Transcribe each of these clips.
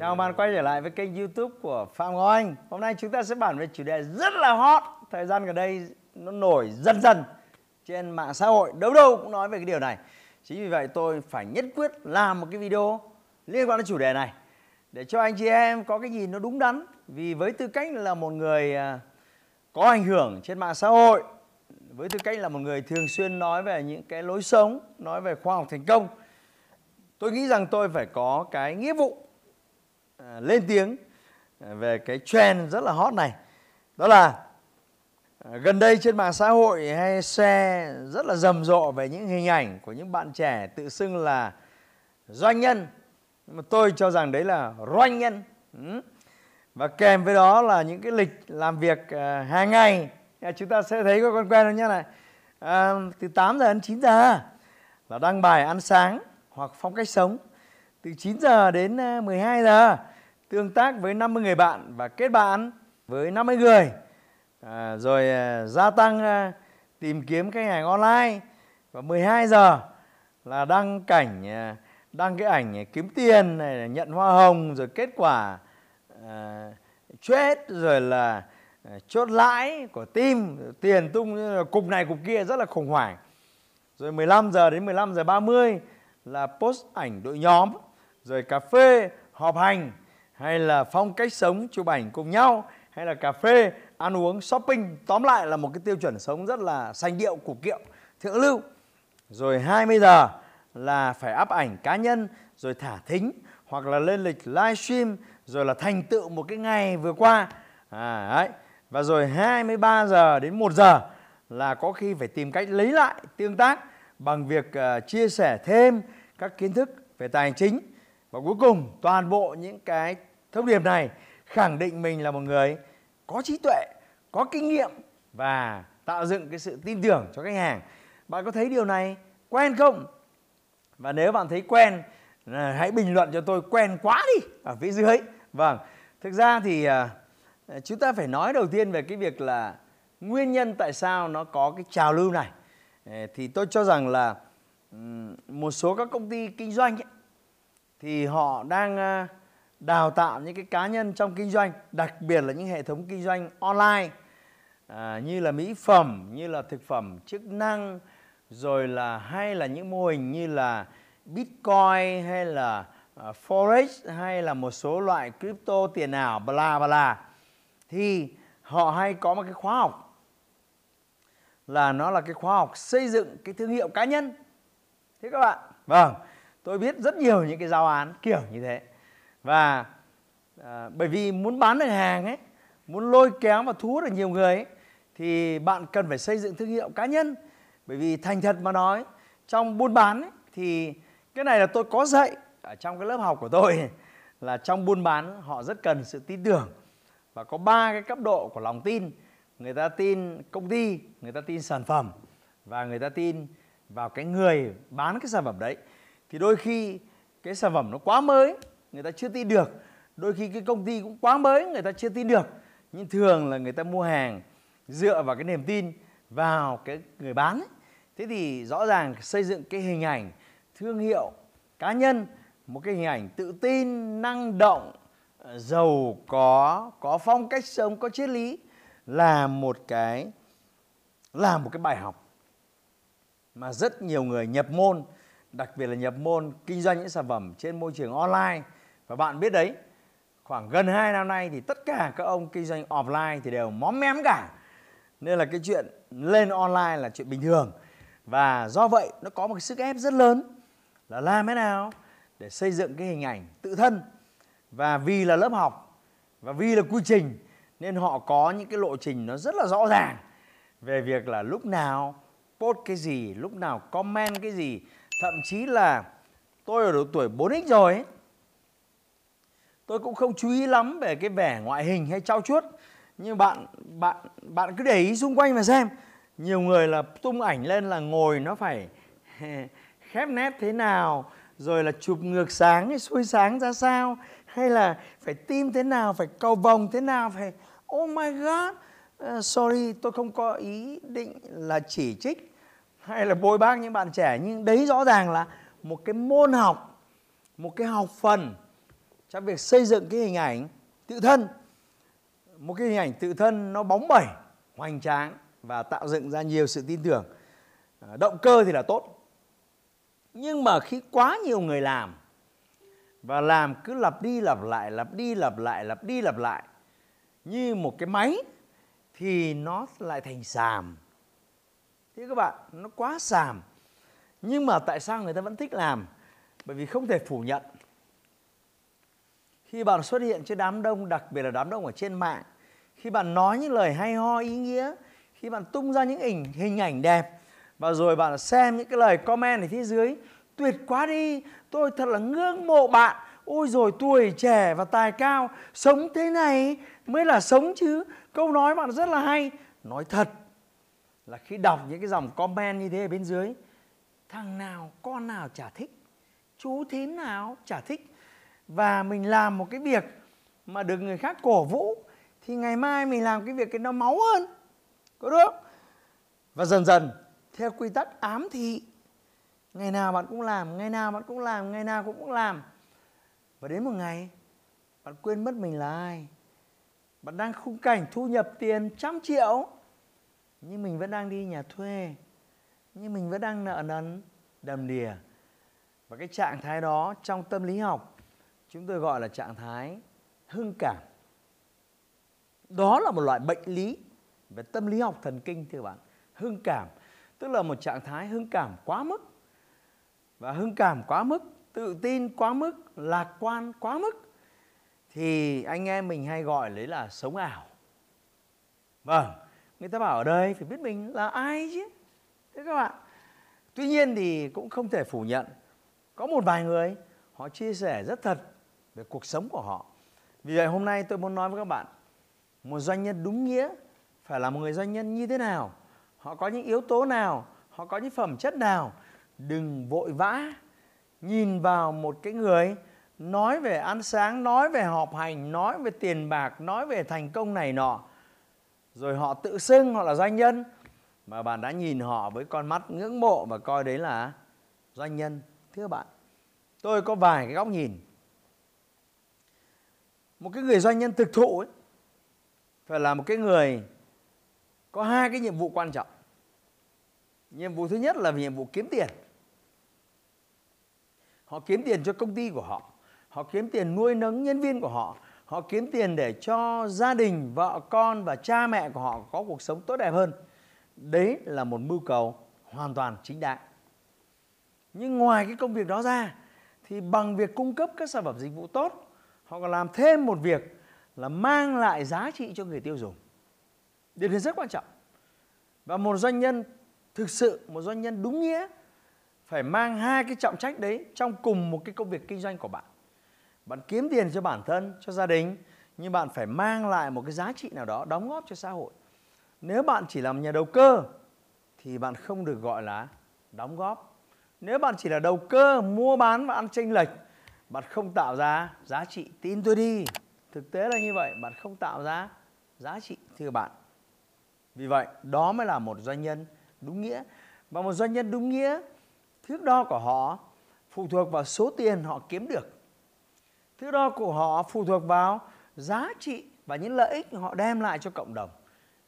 Chào bạn quay trở lại với kênh youtube của Phạm Ngọc Anh. Hôm nay chúng ta sẽ bàn về chủ đề rất là hot. Thời gian gần đây nó nổi dần dần trên mạng xã hội. Đâu đâu cũng nói về cái điều này. Chính vì vậy tôi phải nhất quyết làm một cái video liên quan đến chủ đề này Để cho anh chị em có cái nhìn nó đúng đắn. Vì với tư cách là một người à, có ảnh hưởng trên mạng xã hội, Với tư cách là một người thường xuyên nói về những cái lối sống, Nói về khoa học thành công, Tôi nghĩ rằng tôi phải có cái nghĩa vụ À, lên tiếng à, về cái trend rất là hot này. Đó là à, gần đây trên mạng xã hội hay share rất là rầm rộ về những hình ảnh của những bạn trẻ tự xưng là doanh nhân. Nhưng mà tôi cho rằng đấy là doanh nhân. Ừ. Và kèm với đó là những cái lịch làm việc hàng ngày. Chúng ta sẽ thấy có con quen không nhé này. À, từ 8 giờ đến 9 giờ là đăng bài ăn sáng hoặc phong cách sống từ 9 giờ đến ờ, 12 giờ. Tương tác với 50 người bạn và kết bạn với 50 người. À, rồi à, gia tăng à, tìm kiếm khách hàng online và 12 giờ là đăng cảnh à, đăng cái ảnh kiếm tiền này nhận hoa hồng rồi kết quả à, trade rồi là à, chốt lãi của team. Tiền tung cục này cục kia rất là khủng hoảng. Rồi 15 giờ đến 15 giờ 30 là post ảnh đội nhóm rồi cà phê họp hành hay là phong cách sống chụp ảnh cùng nhau hay là cà phê ăn uống shopping. Tóm lại là một cái tiêu chuẩn sống rất là sành điệu củ kiệu thượng lưu. Rồi 20 giờ là phải up ảnh cá nhân rồi thả thính hoặc là lên lịch livestream rồi là thành tựu một cái ngày vừa qua. À, đấy. và rồi 23 giờ đến 1 giờ là có khi phải tìm cách lấy lại tương tác bằng việc uh, chia sẻ thêm các kiến thức về tài chính và cuối cùng toàn bộ những cái thông điệp này khẳng định mình là một người có trí tuệ có kinh nghiệm và tạo dựng cái sự tin tưởng cho khách hàng. Bạn có thấy điều này quen không? Và nếu bạn thấy quen à, hãy bình luận cho tôi quen quá đi ở phía dưới. Vâng thực ra thì à, chúng ta phải nói đầu tiên về cái việc là nguyên nhân tại sao nó có cái trào lưu này. Ờ, thì tôi cho rằng là một số các công ty kinh doanh ấy, thì họ đang à, đào tạo những cái cá nhân trong kinh doanh đặc biệt là những hệ thống kinh doanh online à, như là mỹ phẩm như là thực phẩm chức năng rồi là hay là những mô hình như là bitcoin hay là uh, forex hay là một số loại crypto tiền ảo bla bla. Thì họ hay có một cái khóa học là nó là cái khóa học xây dựng cái thương hiệu cá nhân. Thế các bạn. Vâng tôi biết rất nhiều những cái giáo án kiểu như thế. Và à, bởi vì muốn bán được hàng ấy muốn lôi kéo và thu hút được nhiều người ấy, thì bạn cần phải xây dựng thương hiệu cá nhân. Bởi vì thành thật mà nói trong buôn bán ấy, thì cái này là tôi có dạy ở trong cái lớp học của tôi là trong buôn bán họ rất cần sự tin tưởng và có ba cái cấp độ của lòng tin. Người ta tin công ty người ta tin sản phẩm và người ta tin vào cái người bán cái sản phẩm đấy thì đôi khi cái sản phẩm nó quá mới, người ta chưa tin được đôi khi cái công ty cũng quá mới, người ta chưa tin được nhưng thường là người ta mua hàng dựa vào cái niềm tin vào cái người bán ấy. thế thì rõ ràng xây dựng cái hình ảnh thương hiệu cá nhân, một cái hình ảnh tự tin, năng động ờ, giàu có có phong cách sống, có triết lý là một cái, là một cái bài học mà rất nhiều người nhập môn đặc biệt là nhập môn, kinh doanh những sản phẩm trên môi trường online. Và bạn biết đấy, khoảng gần 2 năm nay thì tất cả các ông kinh doanh offline thì đều móm mém cả. Nên là cái chuyện lên online là chuyện bình thường. Và do vậy, nó có một cái sức ép rất lớn là làm thế nào để xây dựng cái hình ảnh tự thân. Và vì là lớp học, và vì là quy trình, nên họ có những cái lộ trình nó rất là rõ ràng về việc là lúc nào post cái gì, lúc nào comment cái gì thậm chí là tôi ở độ tuổi 4x rồi ấy, tôi cũng không chú ý lắm về cái vẻ ngoại hình hay trau chuốt. Nhưng bạn bạn bạn cứ để ý xung quanh mà xem. Nhiều người là tung ảnh lên là ngồi nó phải khép nét thế nào rồi là chụp ngược sáng hay xuôi sáng ra sao hay là phải tim thế nào phải cầu vòng thế nào phải oh my god. Uh, sorry tôi không có ý định là chỉ trích hay là bôi bác những bạn trẻ, nhưng đấy rõ ràng là một cái môn học, một cái học phần trong việc xây dựng cái hình ảnh tự thân. Một cái hình ảnh tự thân nó bóng bẩy, hoành tráng và tạo dựng ra nhiều sự tin tưởng. À, động cơ thì là tốt. Nhưng mà khi quá nhiều người làm và làm cứ lặp đi lặp lại, lặp đi lặp lại, lặp đi lặp lại như một cái máy thì nó lại thành xàm thế các bạn, nó quá xàm. Nhưng mà tại sao người ta vẫn thích làm? Bởi vì không thể phủ nhận. Khi bạn xuất hiện trên đám đông, đặc biệt là đám đông ở trên mạng, khi bạn nói những lời hay ho, ý nghĩa, khi bạn tung ra những hình hình ảnh đẹp, và rồi bạn xem những cái lời comment ở phía dưới, tuyệt quá đi, tôi thật là ngưỡng mộ bạn. Ôi rồi tuổi trẻ và tài cao, sống thế này mới là sống chứ. Câu nói bạn rất là hay. Nói thật là khi đọc những cái dòng comment như thế ở bên dưới, thằng nào, con nào chả thích, chú thím nào chả thích, và mình làm một cái việc mà được người khác cổ vũ, thì ngày mai mình làm cái việc cái nó máu hơn. Có được và dần dần, theo quy tắc ám thị, ngày nào bạn cũng làm, ngày nào bạn cũng làm, ngày nào cũng cũng làm. Và đến một ngày, bạn quên mất mình là ai. Bạn đang khung cảnh thu nhập tiền trăm triệu nhưng mình vẫn đang đi nhà thuê. Nhưng mình vẫn đang nợ nần, đầm đìa. Và cái trạng thái đó trong tâm lý học, chúng tôi gọi là trạng thái hưng cảm. Đó là một loại bệnh lý về tâm lý học thần kinh, thưa bạn. Hưng cảm, tức là một trạng thái hưng cảm quá mức. Và hưng cảm quá mức, tự tin quá mức, lạc quan quá mức, thì anh em mình hay gọi lấy là sống ảo. Vâng người ta bảo ở đây phải biết mình là ai chứ. Thế các bạn, tuy nhiên thì cũng không thể phủ nhận. Có một vài người, họ chia sẻ rất thật về cuộc sống của họ. Vì vậy hôm nay tôi muốn nói với các bạn, một doanh nhân đúng nghĩa phải là một người doanh nhân như thế nào, họ có những yếu tố nào, họ có những phẩm chất nào, đừng vội vã nhìn vào một cái người nói về ăn sáng, nói về họp hành, nói về tiền bạc, nói về thành công này nọ rồi họ tự xưng họ là doanh nhân. Mà bạn đã nhìn họ với con mắt ngưỡng mộ và coi đấy là doanh nhân, thưa bạn. Tôi có vài cái góc nhìn. Một cái người doanh nhân thực thụ ấy, phải là một cái người có hai cái nhiệm vụ quan trọng. Nhiệm vụ thứ nhất là nhiệm vụ kiếm tiền. Họ kiếm tiền cho công ty của họ. Họ kiếm tiền nuôi nấng nhân viên của họ họ kiếm tiền để cho gia đình, vợ con và cha mẹ của họ có cuộc sống tốt đẹp hơn. Đấy là một mưu cầu hoàn toàn chính đáng nhưng ngoài cái công việc đó ra, thì bằng việc cung cấp các sản phẩm dịch vụ tốt, họ còn làm thêm một việc là mang lại giá trị cho người tiêu dùng. Điều này rất quan trọng. Và một doanh nhân, thực sự một doanh nhân đúng nghĩa, phải mang hai cái trọng trách đấy trong cùng một cái công việc kinh doanh của bạn bạn kiếm tiền cho bản thân, cho gia đình, nhưng bạn phải mang lại một cái giá trị nào đó đóng góp cho xã hội. Nếu bạn chỉ làm nhà đầu cơ, thì bạn không được gọi là đóng góp. Nếu bạn chỉ là đầu cơ, mua bán và ăn chênh lệch, bạn không tạo ra giá trị. Tin tôi đi. Thực tế là như vậy, bạn không tạo ra giá trị, thưa bạn. Vì vậy, đó mới là một doanh nhân đúng nghĩa. Và một doanh nhân đúng nghĩa, thước đo của họ phụ thuộc vào số tiền họ kiếm được thước đo của họ phụ thuộc vào giá trị và những lợi ích họ đem lại cho cộng đồng.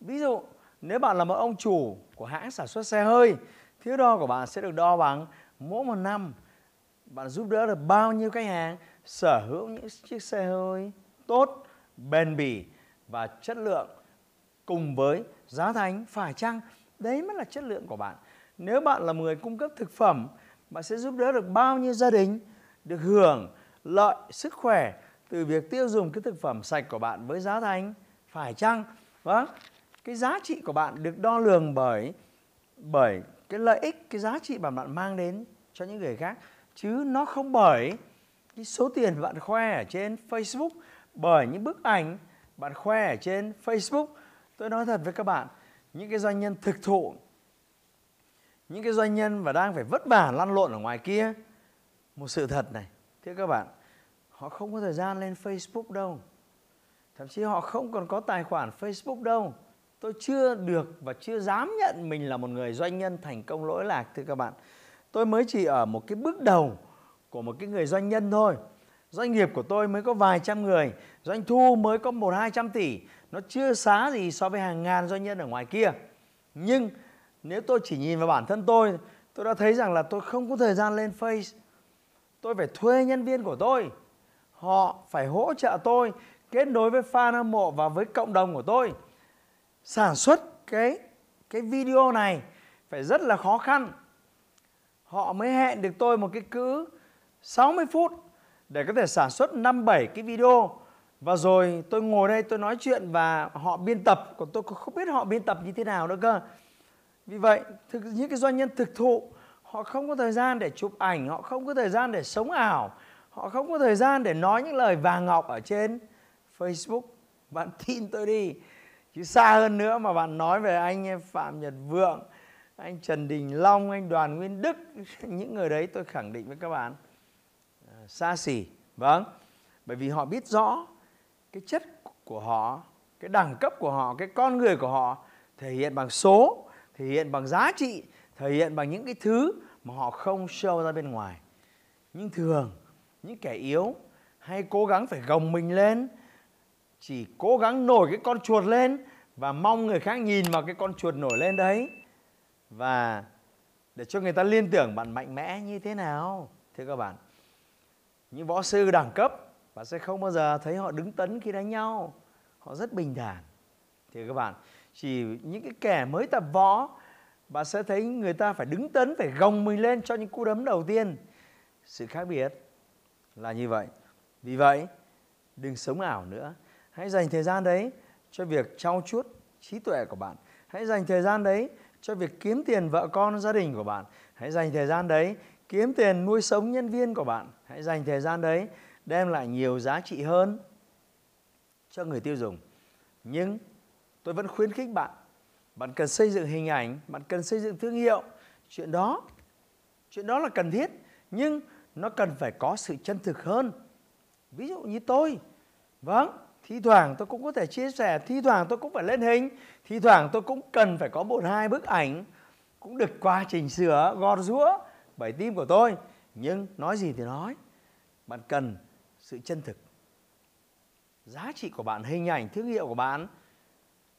Ví dụ, nếu bạn là một ông chủ của hãng sản xuất xe hơi thước đo của bạn sẽ được đo bằng mỗi một năm bạn giúp đỡ được bao nhiêu khách hàng sở hữu những chiếc xe hơi tốt, bền bỉ và chất lượng cùng với giá thành phải chăng? Đấy mới là chất lượng của bạn. Nếu bạn là người cung cấp thực phẩm, bạn sẽ giúp đỡ được bao nhiêu gia đình được hưởng lợi sức khỏe từ việc tiêu dùng cái thực phẩm sạch của bạn với giá thành, phải chăng? Vâng cái giá trị của bạn được đo lường bởi bởi cái lợi ích, cái giá trị mà bạn mang đến cho những người khác. Chứ nó không bởi cái số tiền bạn khoe ở trên Facebook, bởi những bức ảnh bạn khoe ở trên Facebook. Tôi nói thật với các bạn, những cái doanh nhân thực thụ, những cái doanh nhân và đang phải vất vả lăn lộn ở ngoài kia, một sự thật này thưa các bạn, họ không có thời gian lên Facebook đâu. Thậm chí họ không còn có tài khoản Facebook đâu. Tôi chưa được và chưa dám nhận mình là một người doanh nhân thành công lỗi lạc, thưa các bạn. Tôi mới chỉ ở một cái bước đầu của một cái người doanh nhân thôi. Doanh nghiệp của tôi mới có vài trăm người, doanh thu mới có một, hai trăm tỷ. Nó chưa xá gì so với hàng ngàn doanh nhân ở ngoài kia. Nhưng nếu tôi chỉ nhìn vào bản thân tôi tôi đã thấy rằng là tôi không có thời gian lên face tôi phải thuê nhân viên của tôi. Họ phải hỗ trợ tôi kết nối với fan hâm mộ và với cộng đồng của tôi. Sản xuất cái cái video này phải rất là khó khăn. Họ mới hẹn được tôi một cái cứ 60 phút để có thể sản xuất 5 7 cái video. Và rồi tôi ngồi đây tôi nói chuyện và họ biên tập. Còn tôi không biết họ biên tập như thế nào nữa cơ. Vì vậy, thực, những cái doanh nhân thực thụ họ không có thời gian để chụp ảnh, họ không có thời gian để sống ảo, họ không có thời gian để nói những lời vàng ngọc ở trên Facebook. Bạn tin tôi đi, chứ xa hơn nữa mà bạn nói về anh Phạm Nhật Vượng, anh Trần Đình Long, anh Đoàn Nguyên Đức, những người đấy tôi khẳng định với các bạn. À, xa xỉ vâng. Bởi vì họ biết rõ cái chất của họ, cái đẳng cấp của họ, cái con người của họ thể hiện bằng số, thể hiện bằng giá trị thể hiện bằng những cái thứ mà họ không show ra bên ngoài. Nhưng thường, những kẻ yếu hay cố gắng phải gồng mình lên, chỉ cố gắng nổi cái con chuột lên và mong người khác nhìn vào cái con chuột nổi lên đấy. Và để cho người ta liên tưởng bạn mạnh mẽ như thế nào, thưa các bạn. Những võ sư đẳng cấp, bạn sẽ không bao giờ thấy họ đứng tấn khi đánh nhau. Họ rất bình thản thì các bạn. Chỉ những cái kẻ mới tập võ bạn sẽ thấy người ta phải đứng tấn, phải gồng mình lên cho những cú đấm đầu tiên. Sự khác biệt là như vậy. Vì vậy, đừng sống ảo nữa. Hãy dành thời gian đấy cho việc trau chuốt trí tuệ của bạn. Hãy dành thời gian đấy cho việc kiếm tiền vợ con gia đình của bạn. Hãy dành thời gian đấy kiếm tiền nuôi sống nhân viên của bạn. Hãy dành thời gian đấy đem lại nhiều giá trị hơn cho người tiêu dùng. Nhưng tôi vẫn khuyến khích bạn bạn cần xây dựng hình ảnh, bạn cần xây dựng thương hiệu. Chuyện đó chuyện đó là cần thiết, nhưng nó cần phải có sự chân thực hơn. Ví dụ như tôi. Vâng thi thoảng tôi cũng có thể chia sẻ, thi thoảng tôi cũng phải lên hình, thi thoảng tôi cũng cần phải có một hai bức ảnh cũng được qua chỉnh sửa, gọt rũa bởi tim của tôi. Nhưng nói gì thì nói, bạn cần sự chân thực. Giá trị của bạn, hình ảnh, thương hiệu của bạn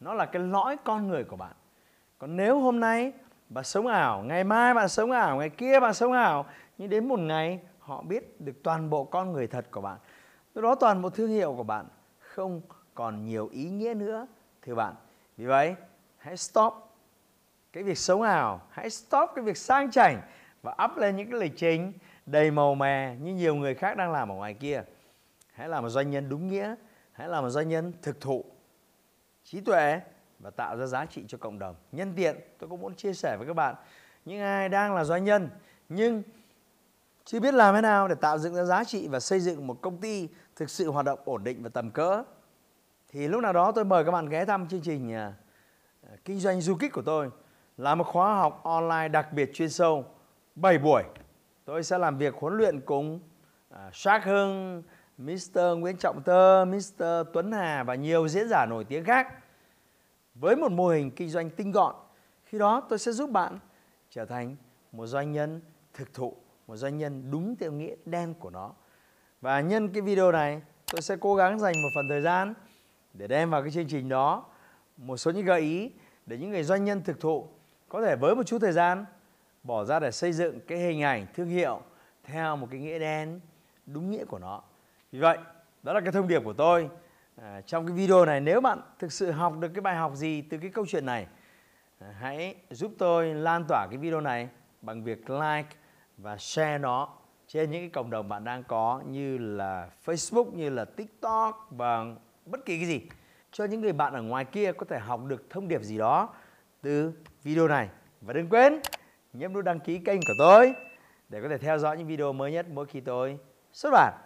nó là cái lõi con người của bạn. Còn nếu hôm nay bạn sống ảo, ngày mai bạn sống ảo, ngày kia bạn sống ảo, nhưng đến một ngày họ biết được toàn bộ con người thật của bạn lúc đó toàn bộ thương hiệu của bạn không còn nhiều ý nghĩa nữa, thưa bạn. Vì vậy, hãy stop cái việc sống ảo, hãy stop cái việc sang chảnh và up lên những cái lịch trình đầy màu mè như nhiều người khác đang làm ở ngoài kia. Hãy làm một doanh nhân đúng nghĩa, hãy làm một doanh nhân thực thụ trí tuệ và tạo ra giá trị cho cộng đồng. Nhân tiện tôi cũng muốn chia sẻ với các bạn. Những ai đang là doanh nhân nhưng chưa biết làm thế nào để tạo dựng ra giá trị và xây dựng một công ty thực sự hoạt động ổn định và tầm cỡ thì lúc nào đó tôi mời các bạn ghé thăm chương trình à, kinh doanh du kích của tôi. Là một khóa học online đặc biệt chuyên sâu 7 buổi. Tôi sẽ làm việc huấn luyện cùng à, Shark Hưng, Mr. Nguyễn Trọng Tơ, Mr. Tuấn Hà và nhiều diễn giả nổi tiếng khác với một mô hình kinh doanh tinh gọn. Khi đó tôi sẽ giúp bạn trở thành một doanh nhân thực thụ, một doanh nhân đúng theo nghĩa đen của nó. Và nhân cái video này tôi sẽ cố gắng dành một phần thời gian để đem vào cái chương trình đó một số những gợi ý để những người doanh nhân thực thụ có thể với một chút thời gian bỏ ra để xây dựng cái hình ảnh thương hiệu theo một cái nghĩa đen đúng nghĩa của nó vì vậy đó là cái thông điệp của tôi. À, trong cái video này nếu bạn thực sự học được cái bài học gì từ cái câu chuyện này à, hãy giúp tôi lan tỏa cái video này bằng việc like và share nó trên những cái cộng đồng bạn đang có như là Facebook như là TikTok và bất kỳ cái gì. Cho những người bạn ở ngoài kia có thể học được thông điệp gì đó từ video này. Và đừng quên nhấn nút đăng ký kênh của tôi để có thể theo dõi những video mới nhất mỗi khi tôi xuất bản.